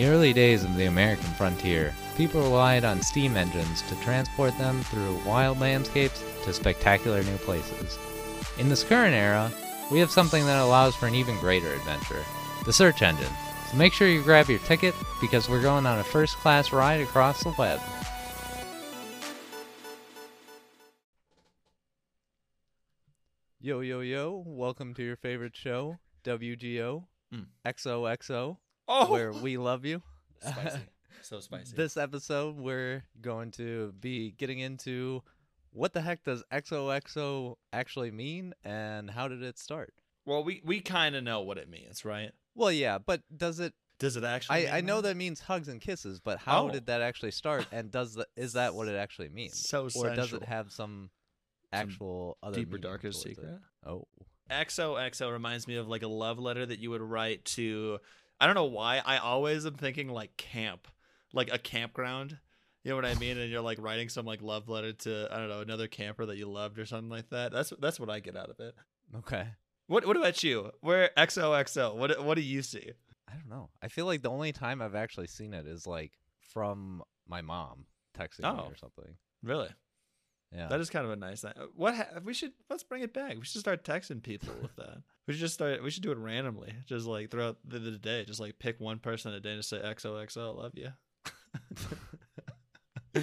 the early days of the American frontier, people relied on steam engines to transport them through wild landscapes to spectacular new places. In this current era, we have something that allows for an even greater adventure the search engine. So make sure you grab your ticket because we're going on a first class ride across the web. Yo, yo, yo, welcome to your favorite show, WGO Mm. XOXO, Oh, where we love you. spicy, so spicy. This episode, we're going to be getting into what the heck does XOXO actually mean and how did it start? well, we we kind of know what it means, right? Well, yeah, but does it? Does it actually? I, I know that means hugs and kisses, but how Oh. did that actually start? And does the, is that what it actually means, So or does it have some actual other deeper, darker towards it? secret? Oh, XOXO reminds me of like a love letter that you would write to. I don't know why. I always am thinking like camp, like a campground. You know what I mean? And you're like writing some like love letter to I don't know another camper that you loved or something like that. That's that's what I get out of it. okay. What What about you? Where XOXO? What What do you see? I don't know. I feel like the only time I've actually seen it is like from my mom texting me Oh. or something. Really? Yeah. That is kind of a nice thing. What ha- we should let's bring it back. We should start texting people with that. We should just start. We should do it randomly, just like throughout the, the day. Just like pick one person a day and just say XOXO, love you.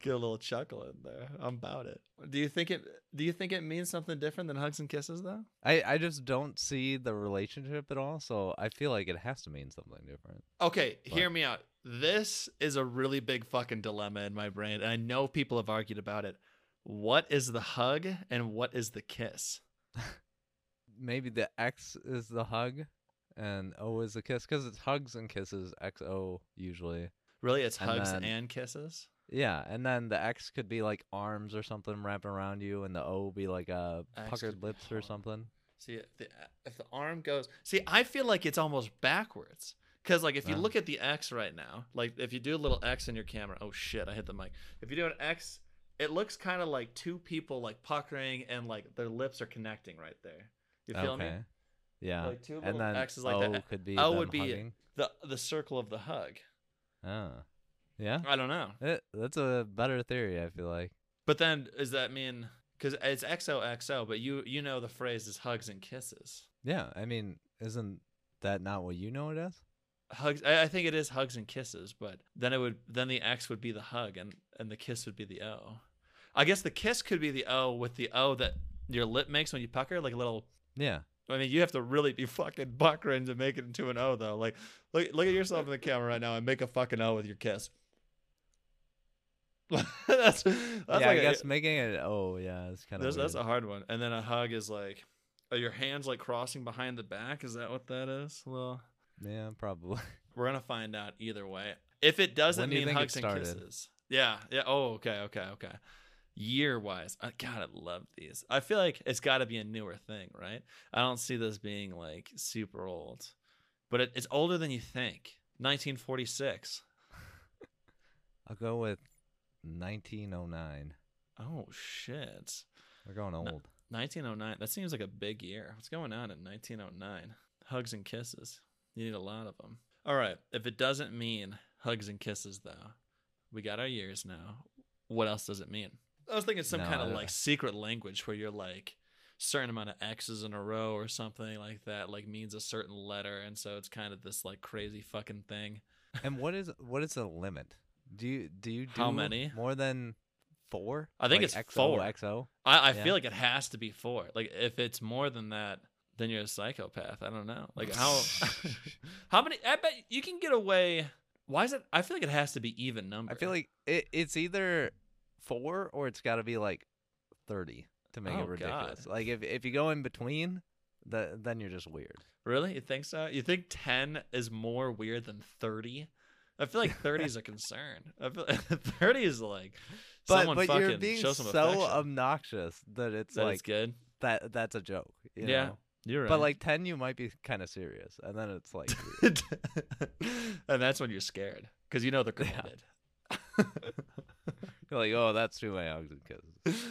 Get a little chuckle in there. I'm about it. Do you think it? Do you think it means something different than hugs and kisses though? I, I just don't see the relationship at all, so I feel like it has to mean something different. Okay, What? hear me out. This is a really big fucking dilemma in my brain, and I know people have argued about it. What is the hug and what is the kiss? Maybe the X is the hug and O is the kiss because it's hugs and kisses, XO usually. Really, it's And hugs then- and kisses. Yeah, and then the X could be like arms or something wrapping around you, and the O be like uh, X puckered could lips or something. See, if the, if the arm goes, see, I feel like it's almost backwards. Because, like, if you Oh. look at the X right now, like, if you do a little X in your camera, oh shit, I hit the mic. If you do an X, it looks kind of like two people, like, puckering and, like, their lips are connecting right there. You feel okay. me? Yeah. Like, two and then X's like O that. could be O them would be- hugging. The, the circle of the hug. Oh. Yeah. I don't know. It, that's a better theory, I feel like. But then, does that mean, because it's XOXO, but you, you know the phrase is hugs and kisses. Yeah, I mean, isn't that not what you know it as? hugs I, I think it is hugs and kisses but then it would then the x would be the hug and and the kiss would be the o i guess the kiss could be the o with the o that your lip makes when you pucker like a little Yeah. i mean you have to really be fucking puckering to make it into an o though like look look at yourself in the camera right now and make a fucking o with your kiss that's that's yeah, like I a- guess making it. Oh, yeah, it's kind of. that's, a hard one and then a hug is like are your hands like crossing behind the back is that what that is well Yeah, probably. We're gonna find out either way. If it doesn't do mean hugs and kisses, yeah, yeah. Oh, okay, okay, okay. Year wise, I gotta love these. I feel like it's got to be a newer thing, right? I don't see this being like super old, but it, it's older than you think. 1946. I'll go with 1909. Oh shit. We're going No. old. 1909. That seems like a big year. What's going on in 1909? Hugs and kisses. You need a lot of them. All right. If it doesn't mean hugs and kisses, though, we got our years now. What else does it mean? I was thinking some No, kind of like secret language where you're like certain amount of X's in a row or something like that, like means a certain letter, and so it's kind of this like crazy fucking thing. and what is what is the limit? Do you do you do How many? more than four? I think Like it's XO, four. XO. I, I Yeah. feel like it has to be four. Like if it's more than that, then you're a psychopath. I don't know. Like how how many? I bet you can get away. Why is it? I feel like it has to be even number. I feel like it, it's either four or it's got to be like 30 to make Oh, it God. ridiculous. Like if if you go in between, the, then you're just weird. really. You think so? You think ten is more weird than thirty? I feel like thirty is a concern. I feel thirty is like But someone but fucking you're being show some so affection. obnoxious that it's that like it's good. that that's a joke. you Yeah, know? You're right. But like 10 you might be kind of serious and then it's like and that's when you're scared because you know they're Yeah. you're like, "Oh, that's too many hugs and kisses."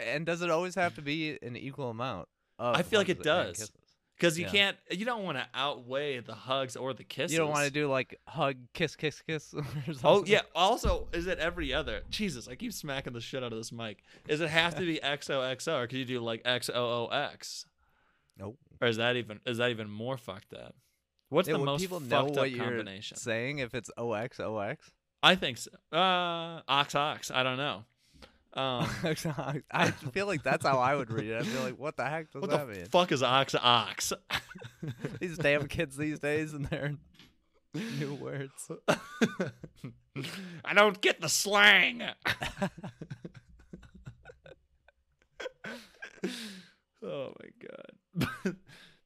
And does it always have to be an equal amount? I feel like it does. Because you Yeah. can't. You don't want to outweigh the hugs or the kisses. You don't want to do like hug, kiss, kiss, kiss. Oh yeah. Also, is it every other? Jesus, I keep smacking the shit out of this mic. Does it have to be XOXO, or could you do like XOOX? Nope. Or is that even is that even more fucked up? What's Yeah, the most people know fucked what up you're combination? saying if it's OX OX? I think so. Uh, ox ox. I don't know. Um, I feel like that's how I would read it. I'd be like, what the heck does what that the mean? fuck is ox ox? these damn kids these days and their new words. I don't get the slang. oh my god.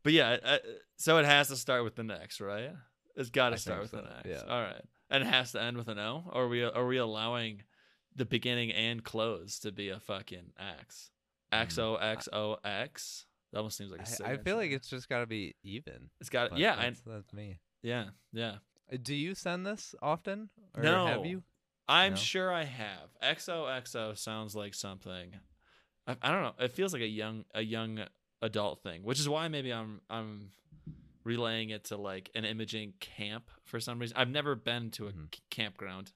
but yeah, uh, so it has to start with the next, right? It's got to start with think the next. yeah. All right, and it has to end with an O. Or are we are we allowing the beginning and close to be a fucking X? X O X O X. That almost seems like a Mm. I, I feel like it's just got to be even. it's got yeah, I, that's, that's me. yeah, yeah. Uh, Do you send this often? Or No. have you? I'm No? sure I have. XOXO sounds like something. I, I don't know. It feels like a young a young adult thing, which is why maybe I'm I'm relaying it to like an imaging camp for some reason. I've never been to a Mhm. campground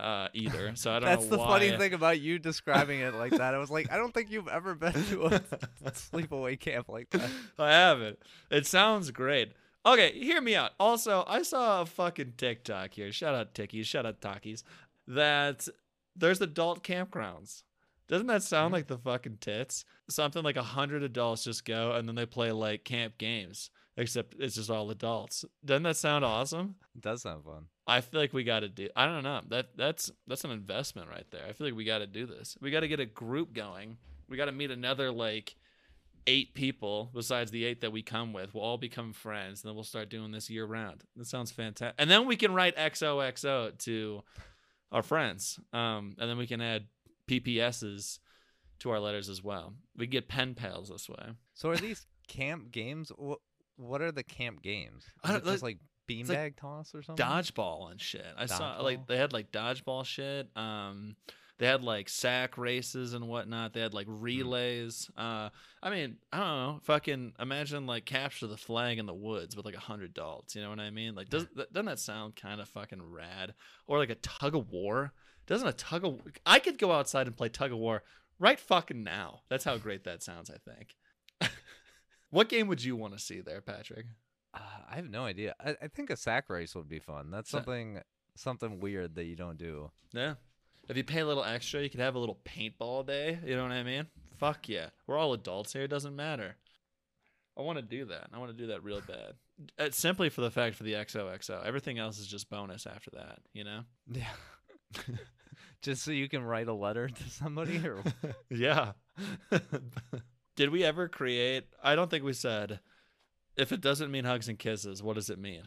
uh either, so I don't That's know That's the why. funny thing about you describing it like that. I was like, I don't think you've ever been to a sleepaway camp like that. I haven't. It sounds great. Okay, hear me out. Also, I saw a fucking TikTok here. Shout out Tickies. Shout out Takis. That there's adult campgrounds. Doesn't that sound Mhm. like the fucking tits? Something like a hundred adults just go and then they play like camp games, except it's just all adults. Doesn't that sound awesome? It does sound fun. I feel like we got to do. I don't know. That that's that's an investment right there. I feel like we got to do this. We got to get a group going. We got to meet another like eight people besides the eight that we come with. We'll all become friends, and then we'll start doing this year round. That sounds fantastic. And then we can write XOXO to our friends, um, and then we can add PPSs to our letters as well. We get pen pals this way. So are these camp games? What What are the camp games? I don't- just like beanbag like toss or something? dodgeball and shit. I saw like they had like dodgeball shit. Um, they had like sack races and whatnot. They had like relays. Uh, I mean, I don't know. Fucking imagine like capture the flag in the woods with like a hundred adults. You know what I mean? Like, does that- doesn't that sound kind of fucking rad? Or like a tug of war? Doesn't a tug of I could go outside and play tug of war right fucking now. That's how great that sounds. I think. what game would you want to see there, Patrick? Uh, I have no idea. I, I think a sack race would be fun. That's something something weird that you don't do. Yeah. If you pay a little extra, you could have a little paintball day. You know what I mean? Fuck yeah. We're all adults here. It doesn't matter. I want to do that. I want to do that real bad. It's simply for the fact for the XOXO. Everything else is just bonus after that, you know? Yeah. Just so you can write a letter to somebody or yeah. Did we ever create? I don't think we said. If it doesn't mean hugs and kisses, what does it mean?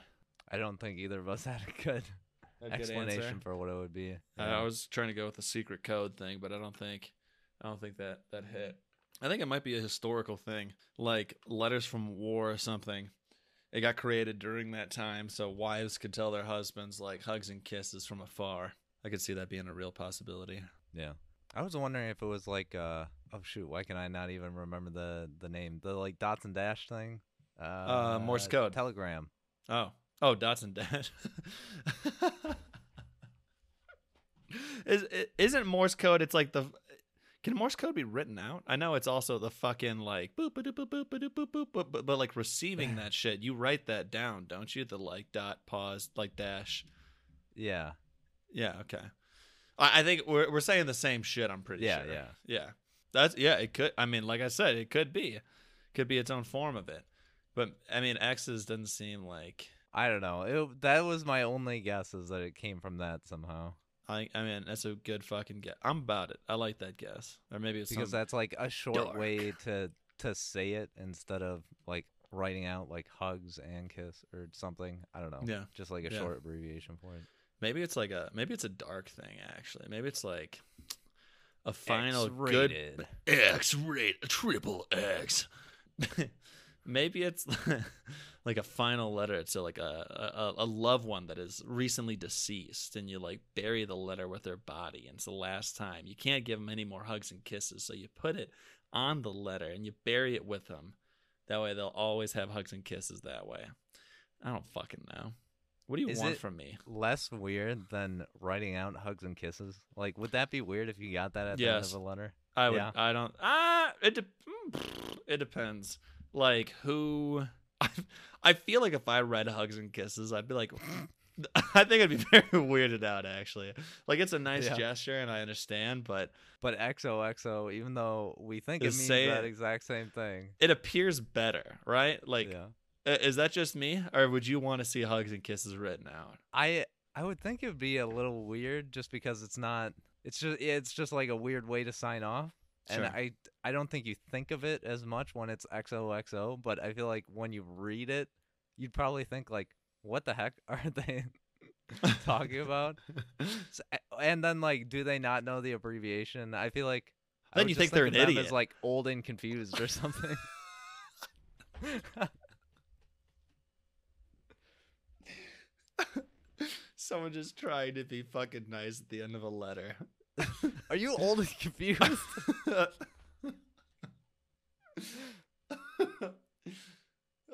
I don't think either of us had a good A good explanation answer? for what it would be. I- Yeah. I was trying to go with the secret code thing, but I don't think I don't think that that hit. I think it might be a historical thing, like letters from war or something. It got created during that time, so wives could tell their husbands like hugs and kisses from afar. I could see that being a real possibility. Yeah. I was wondering if it was like uh oh shoot, why can I not even remember the the name? The like dots and dash thing? Uh, Morse uh, code. Telegram. Oh. Oh, dots and dash. Is isn't Morse code? It's like the can Morse code be written out? I know it's also the fucking like boop boop boop boop boop boop boop, boop but, like receiving that shit, you write that down, don't you? The like dot pause like dash. Yeah. Yeah. Okay. I, I think we're we're saying the same shit. I'm pretty yeah, sure. Yeah. Yeah. That's yeah. It could. I mean, like I said, it could be, could be its own form of it. But I mean, X's doesn't seem like. I don't know. It, that was my only guess is that it came from that somehow. I I mean, that's a good fucking guess. I'm about it. I like that guess. Or maybe it's Because that's like a short dark. way to to say it instead of like writing out like hugs and kiss or something. I don't know. Yeah. Just like a Yeah. short abbreviation for it. maybe it's like a maybe it's a dark thing actually. Maybe it's like a final good X-rated. X rate triple X. maybe it's like a final letter to like a, a a loved one that is recently deceased, and you like bury the letter with their body, and it's the last time. You can't give them any more hugs and kisses, so you put it on the letter and you bury it with them. That way they'll always have hugs and kisses that way. I don't fucking know. What do you Is want from me? Less weird than writing out hugs and kisses. Like, would that be weird if you got that at the end of a letter? I would. Yeah. I don't. Ah, it. De- mm, it depends. Like who. I, I feel like if I read hugs and kisses, I'd be like. I think I'd be very weirded out. Actually, like it's a nice Yeah. gesture, and I understand, but But XOXO, even though we think it means that exact same thing. it appears better, right? Like, yeah. is that just me, or would you want to see hugs and kisses written out? I I would think it would be a little weird just because it's not it's just it's just like a weird way to sign off. And Sure. I I don't think you think of it as much when it's XOXO, but I feel like when you read it, you'd probably think like what the heck are they talking about? S- a- And then like do they not know the abbreviation? I feel like Then you think they're an idiot. as like old and confused or something. Someone just trying to be fucking nice at the end of a letter. Are you old and confused?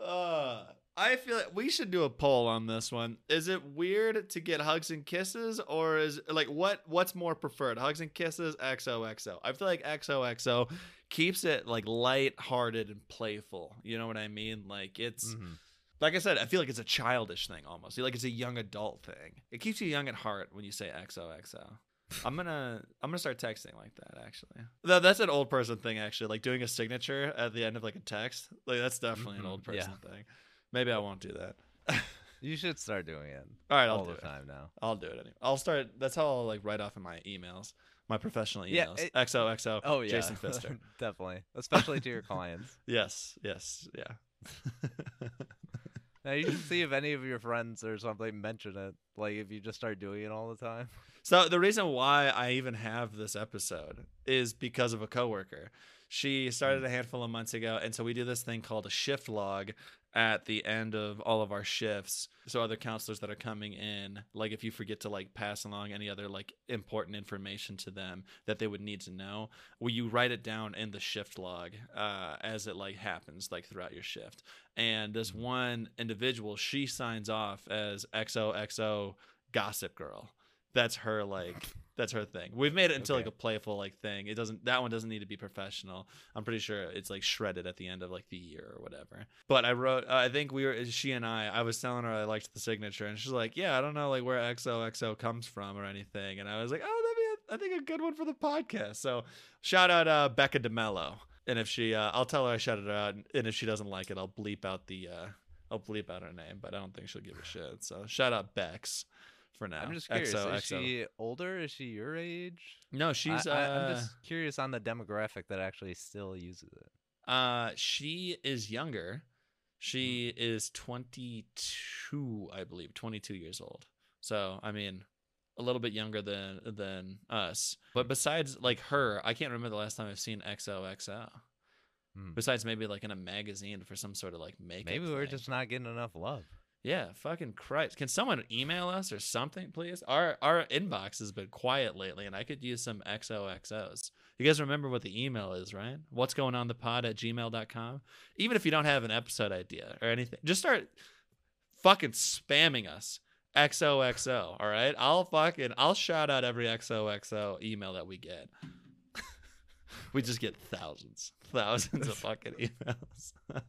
uh, I feel like we should do a poll on this one. Is it weird to get hugs and kisses, or is like what what's more preferred, hugs and kisses, XOXO? I feel like XOXO keeps it like light-hearted and playful. You know what I mean? Like it's Mhm. like I said, I feel like it's a childish thing almost. Like it's a young adult thing. It keeps you young at heart when you say XOXO. I'm gonna I'm gonna start texting like that actually. That, that's an old person thing actually. Like doing a signature at the end of like a text. Like that's definitely an Mhm, old yeah. person thing. Maybe I won't do that. You should start doing it All right, I'll all do the it. time now. I'll do it anyway. I'll start. That's how I'll like write off in my emails, my professional emails. Yeah, it- XOXO. Oh yeah, Jason Fister. definitely, especially to your clients. yes, yes, yeah. Now you should see if any of your friends or something mention it. Like if you just start doing it all the time. So the reason why I even have this episode is because of a coworker. She started hmm. a handful of months ago, and so we do this thing called a shift log at the end of all of our shifts. So other counselors that are coming in, like if you forget to like pass along any other like important information to them that they would need to know, well, you write it down in the shift log uh, as it like happens like throughout your shift. And this one individual, she signs off as XOXO Gossip Girl that's her like that's her thing. We've made it into like a playful like thing. It doesn't that one doesn't need to be professional. I'm pretty sure it's like shredded at the end of like the year or whatever. But i wrote uh, i think we were she and i i was telling her i liked the signature and she's like yeah i don't know like where xoxo comes from or anything. And i was like oh that'd be a, i think a good one for the podcast. So shout out uh becca demello. And if she uh i'll tell her i shouted her out and if she doesn't like it i'll bleep out the uh I'll bleep out her name, but I don't think she'll give a shit. So shout out Bex for now. I'm just curious. XO, is XO. she older? Is she your age? No, she's. I, uh, am just curious on the demographic that actually still uses it. Uh, she is younger. She Hmm. is 22, I believe, 22 years old. So, I mean, a little bit younger than than us. But besides like her, I can't remember the last time I've seen XOXO. Hmm. Besides maybe like in a magazine for some sort of like makeup. Maybe we're thing. just not getting enough love. Yeah, fucking Christ. Can someone email us or something, please? Our our inbox has been quiet lately and I could use some XOXOs. You guys remember what the email is, right? What's going on the pod at gmail.com? Even if you don't have an episode idea or anything, just start fucking spamming us. XOXO, all right? I'll fucking I'll shout out every XOXO email that we get. we just get thousands, thousands of fucking emails.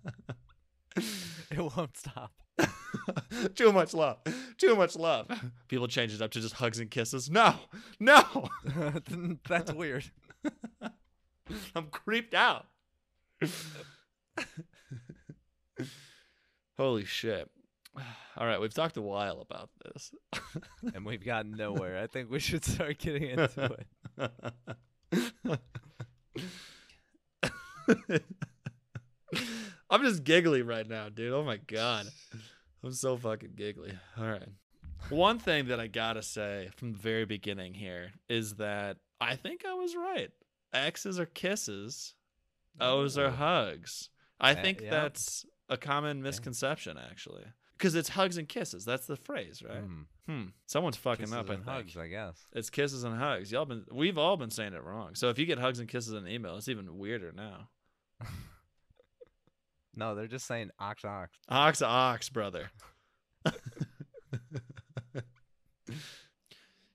It won't stop. Too much love. Too much love. People change it up to just hugs and kisses. No, no. That's weird. I'm creeped out. Holy shit. All right, we've talked a while about this. And we've gotten nowhere. I think we should start getting into it. I'm just giggly right now, dude. Oh my god. I'm so fucking giggly. All right. One thing that I gotta say from the very beginning here is that I think I was right. X's are kisses, O's are hugs. I think yeah. that's a common misconception, actually. Because it's hugs and kisses. That's the phrase, right? Hmm. Hmm. Someone's fucking Kisses up. I and think. hugs, I guess. It's kisses and hugs. Y'all been. We've all been saying it wrong. So if you get hugs and kisses in an email, it's even weirder now. No, they're just saying ox ox. Ox ox, brother.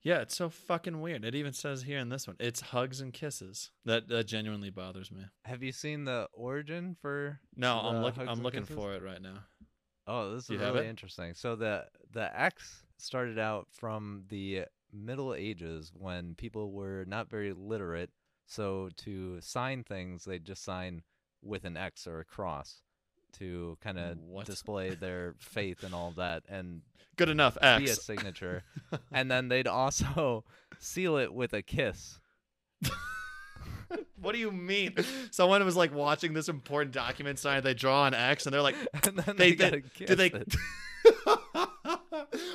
yeah, it's so fucking weird. It even says here in this one, it's hugs and kisses. That that genuinely bothers me. Have you seen the origin for? No, I'm looking. I'm looking kisses? for it right now. Oh, this is really interesting. So the the X started out from the Middle Ages when people were not very literate. So to sign things, they'd just sign with an X or a cross to kind of display their faith and all that and Good enough. be a X. signature. and then they'd also seal it with a kiss. what do you mean? Someone was like watching this important document sign. They draw an X, and they're like, And then They- they, they- do they?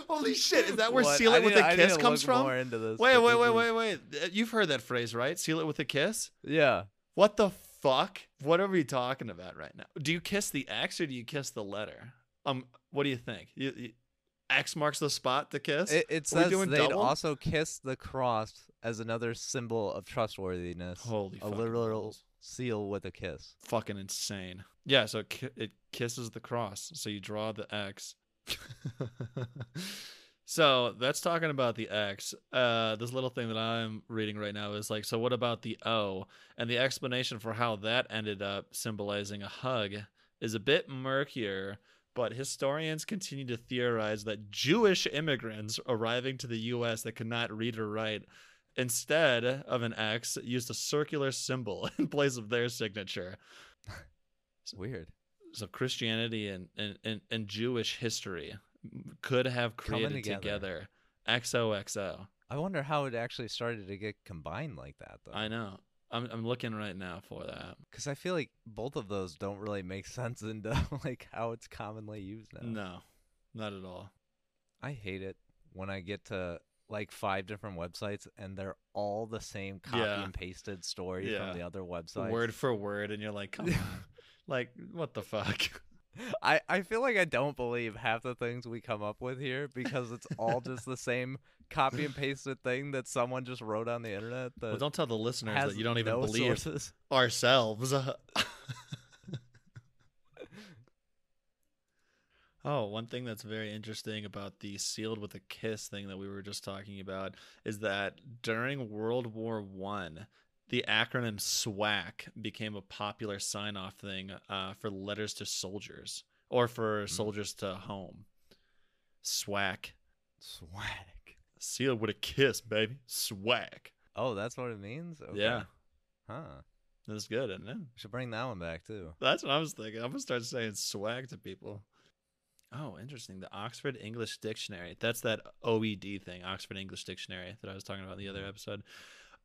Holy shit! Is that where What? seal I it with need- a I kiss comes from? more into this, Wait, wait, wait, wait, wait. You've heard that phrase, right? Seal it with a kiss. Yeah. What the fuck? What are we talking about right now? Do you kiss the X or do you kiss the letter? Um, what do you think? You, you- X marks the spot to kiss. It, it says they'd double? also kiss the cross as another symbol of trustworthiness. Holy a literal balls. seal with a kiss. fucking insane. Yeah, so it, it kisses the cross. So you draw the X. so that's talking about the X. Uh, this little thing that I'm reading right now is like, so what about the O? And the explanation for how that ended up symbolizing a hug is a bit murkier. But historians continue to theorize that Jewish immigrants arriving to the U.S. that could not read or write instead of an X, used a circular symbol in place of their signature. It's weird. So Christianity and, and, and, and Jewish history could have created together. together. XOXO. I wonder how it actually started to get combined like that, though. I know. I'm I'm looking right now for that. Because I feel like both of those don't really make sense into like how it's commonly used now. No, not at all. I hate it when I get to like five different websites and they're all the same copy Yeah. and pasted story Yeah. from the other website, Word for word, and you're like, come on. like, what the fuck? I, I feel like I don't believe half the things we come up with here because it's all just the same copy and pasted thing that someone just wrote on the internet that Well, don't tell the listeners that you don't even no believe sources. ourselves. oh, one thing that's very interesting about the sealed with a kiss thing that we were just talking about is that during World War One, the acronym SWAK became a popular sign-off thing uh, for letters to soldiers or for soldiers to home. SWAK, Swag. Seal with a kiss, baby. SWAK. Oh, that's what it means? Okay. Yeah, Huh. that's good, isn't it? We should bring that one back too. That's what I was thinking. I'm gonna start saying swag to people. Oh, interesting. The Oxford English Dictionary. That's that OED thing, Oxford English Dictionary, that I was talking about in the other episode.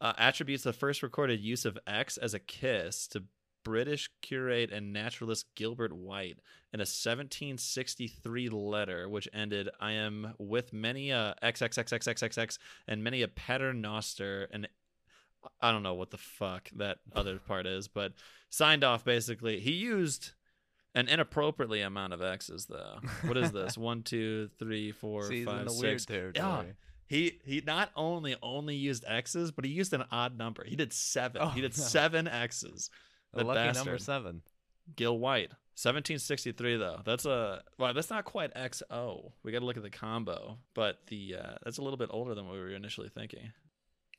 Uh, attributes the first recorded use of X as a kiss to British curate and naturalist Gilbert White in a 1763 letter, which ended, "I am with many a XXXXXXX and many a paternoster and." I don't know what the fuck that other part is, but signed off basically. He used an inappropriately amount of X's though. What is this? One, two, three, four, See, five, six. territory. He he not only only used X's, but he used an odd number. He did seven. Oh, he did no. seven X's. The lucky bastard. number seven. Gil White. 1763 though. That's a well, that's not quite XO. We got to look at the combo, but the uh, that's a little bit older than what we were initially thinking.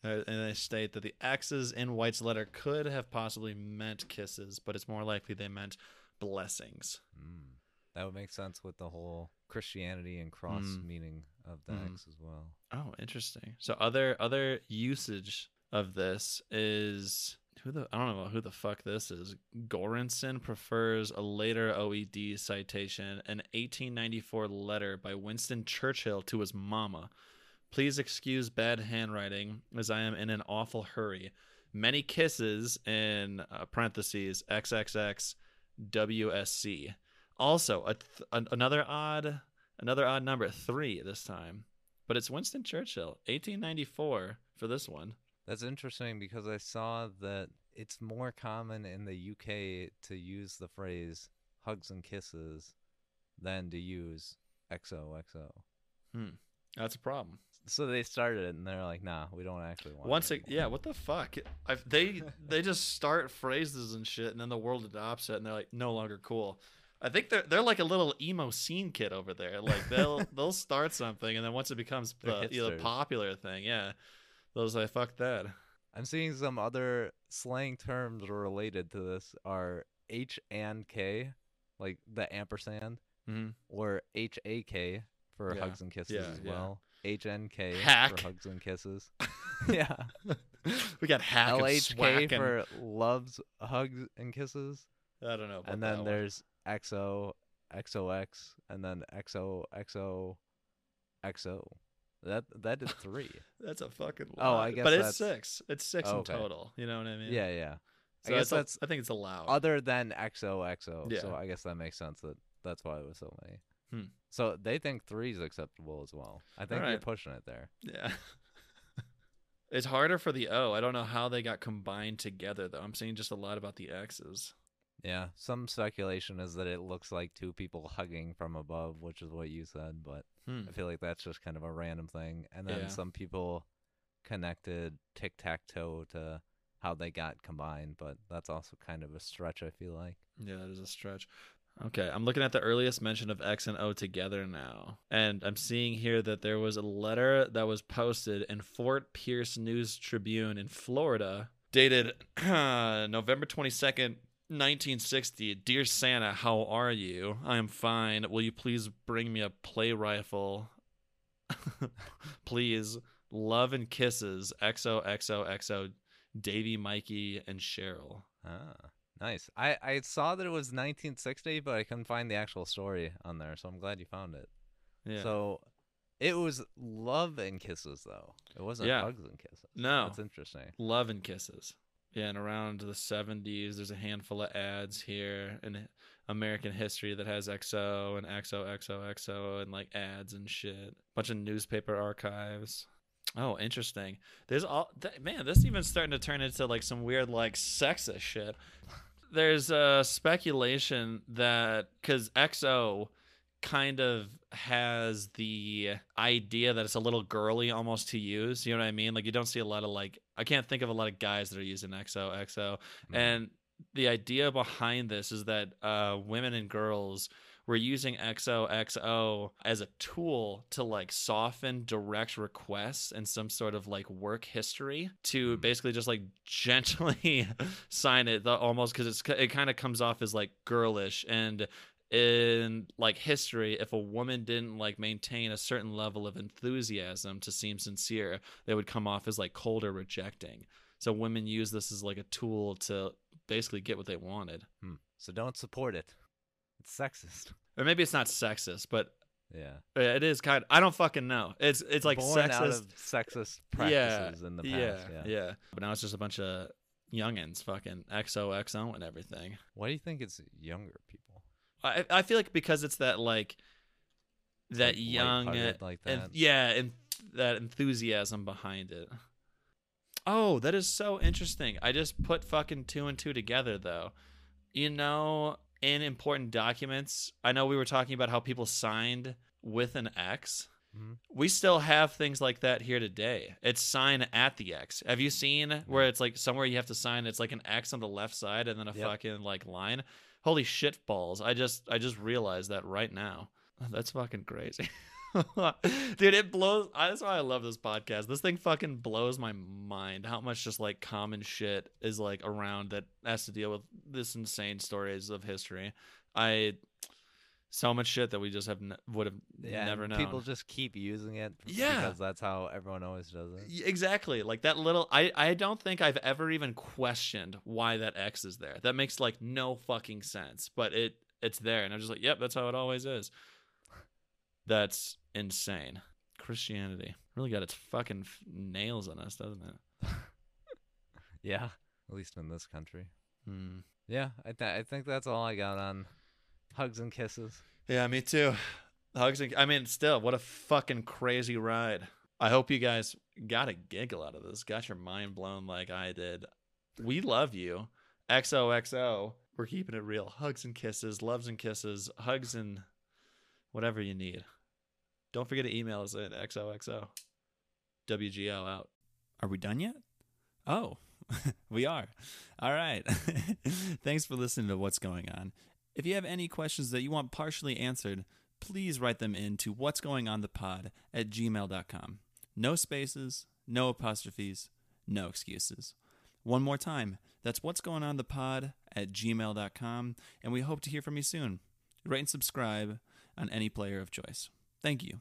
Uh, and they state that the X's in White's letter could have possibly meant kisses, but it's more likely they meant blessings. Mm. That would make sense with the whole Christianity and cross Mm. meaning of the Mhm. X as well. Oh, interesting. So other other usage of this is who the I don't know who the fuck this is. Goranson prefers a later OED citation, an 1894 letter by Winston Churchill to his mama. Please excuse bad handwriting as I am in an awful hurry. Many kisses in uh, parentheses XXX WSC. Also, a th- an- another odd another odd number, 3 this time. But it's Winston Churchill, 1894 for this one. That's interesting because I saw that it's more common in the UK to use the phrase hugs and kisses than to use XOXO. Hmm. That's a problem. So they started it and they're like, nah, we don't actually want Once it. it, yeah, what the fuck? I've, they they just start phrases and shit, and then the world adopts it, and they're like, no longer cool. I think they're they're like a little emo scene kid over there. Like they'll they'll start something and then once it becomes the you know, popular thing, yeah. Those like fuck that. I'm seeing some other slang terms related to this are H and K, like the ampersand, Mm-hmm. or H A K for Yeah, hugs and kisses yeah, as yeah. well. H N K for hugs and kisses. yeah. we got hack L H K for loves, hugs, and kisses. I don't know. And then there's XO, XOX, and then XO, XO, XO. That that did three. that's a fucking Oh, lot. I guess but it's six. It's six Oh, in total. You know what I mean? yeah, yeah. So I guess a- that's I think it's allowed. other than XOXO. Yeah. So I guess that makes sense that that's why it was so many. Hmm. So they think three is acceptable as well. I think you're pushing it there. Yeah. it's harder for the O. I don't know how they got combined together though. I'm seeing just a lot about the X's. Yeah. Some speculation is that it looks like two people hugging from above, which is what you said, but Hmm. I feel like that's just kind of a random thing. And then Yeah. some people connected tic tac toe to how they got combined, but that's also kind of a stretch, I feel like. Yeah, that is a stretch. Okay, I'm looking at the earliest mention of X and O together now. And I'm seeing here that there was a letter that was posted in Fort Pierce News Tribune in Florida, dated November 22nd, 1960. Dear Santa, how are you? I am fine. Will you please bring me a play rifle? please. Love and kisses. XOXOXO. Davy, Mikey, and Cheryl. Ah, nice. I, I saw that it was 1960, but I couldn't find the actual story on there, so I'm glad you found it. Yeah. So it was love and kisses, though. It wasn't Yeah. hugs and kisses. No. That's interesting. Love and Kisses. Yeah, and around the 70s, there's a handful of ads here in American history that has XO and XOXOXO and like ads and shit. Bunch of newspaper archives. Oh, interesting. There's all th- man. This even starting to turn into like some weird like sexist shit. There's uh speculation that because XO kind of has the idea that it's a little girly almost to use. You know what I mean? Like you don't see a lot of like I can't think of a lot of guys that are using XO XO. Mhm. And the idea behind this is that uh, women and girls were using XOXO as a tool to like soften direct requests and some sort of like work history to Mhm. basically just like gently sign it the, almost because it's it kind of comes off as like girlish and in like history if a woman didn't like maintain a certain level of enthusiasm to seem sincere they would come off as like cold or rejecting so women use this as like a tool to basically get what they wanted. Hmm. So don't support it. It's sexist. Or maybe it's not sexist, but Yeah. it is kind of, I don't fucking know. It's it's like Born sexist. sexist yeah, practices in the past. yeah, Yeah. yeah. But now it's just a bunch of youngins fucking XOXO and everything. Why do you think it's younger people? I I feel like because it's that like that Like young lighthearted like and yeah, and that enthusiasm behind it. Oh, that is so interesting. I just put fucking two and two together though. You know, in important documents, I know we were talking about how people signed with an X. Mhm. We still have things like that here today. It's sign at the X. Have you seen where it's like somewhere you have to sign? It's like an X on the left side and then a Yep. fucking like line. Holy shit balls! I just I just realized that right now. That's fucking crazy. Dude, it blows. That's why I love this podcast. This thing fucking blows my mind. How much just like common shit is like around that has to deal with this insane stories of history. I so much shit that we just have would have Yeah. never known. People just keep using it Yeah. because that's how everyone always does it. Exactly. Like that little I I don't think I've ever even questioned why that X is there. That makes like no fucking sense, but it it's there and I'm just like, "Yep, that's how it always is." That's insane. Christianity really got its fucking f- nails on us, doesn't it? Yeah. At least in this country. Hmm. Yeah. I, th- I think that's all I got on hugs and kisses. Yeah, me too. Hugs and I mean, still, what a fucking crazy ride. I hope you guys got a giggle out of this, got your mind blown like I did. We love you. XOXO. We're keeping it real. Hugs and kisses, loves and kisses, hugs and whatever you need. Don't forget to email us at XOXO. WGO out. Are we done yet? Oh, we are. All right. Thanks for listening to What's Going On. If you have any questions that you want partially answered, please write them in to what's going on the pod at gmail.com. No spaces, no apostrophes, no excuses. One more time, that's what's going on the pod at gmail.com, and we hope to hear from you soon. Rate and subscribe on any player of choice. Thank you.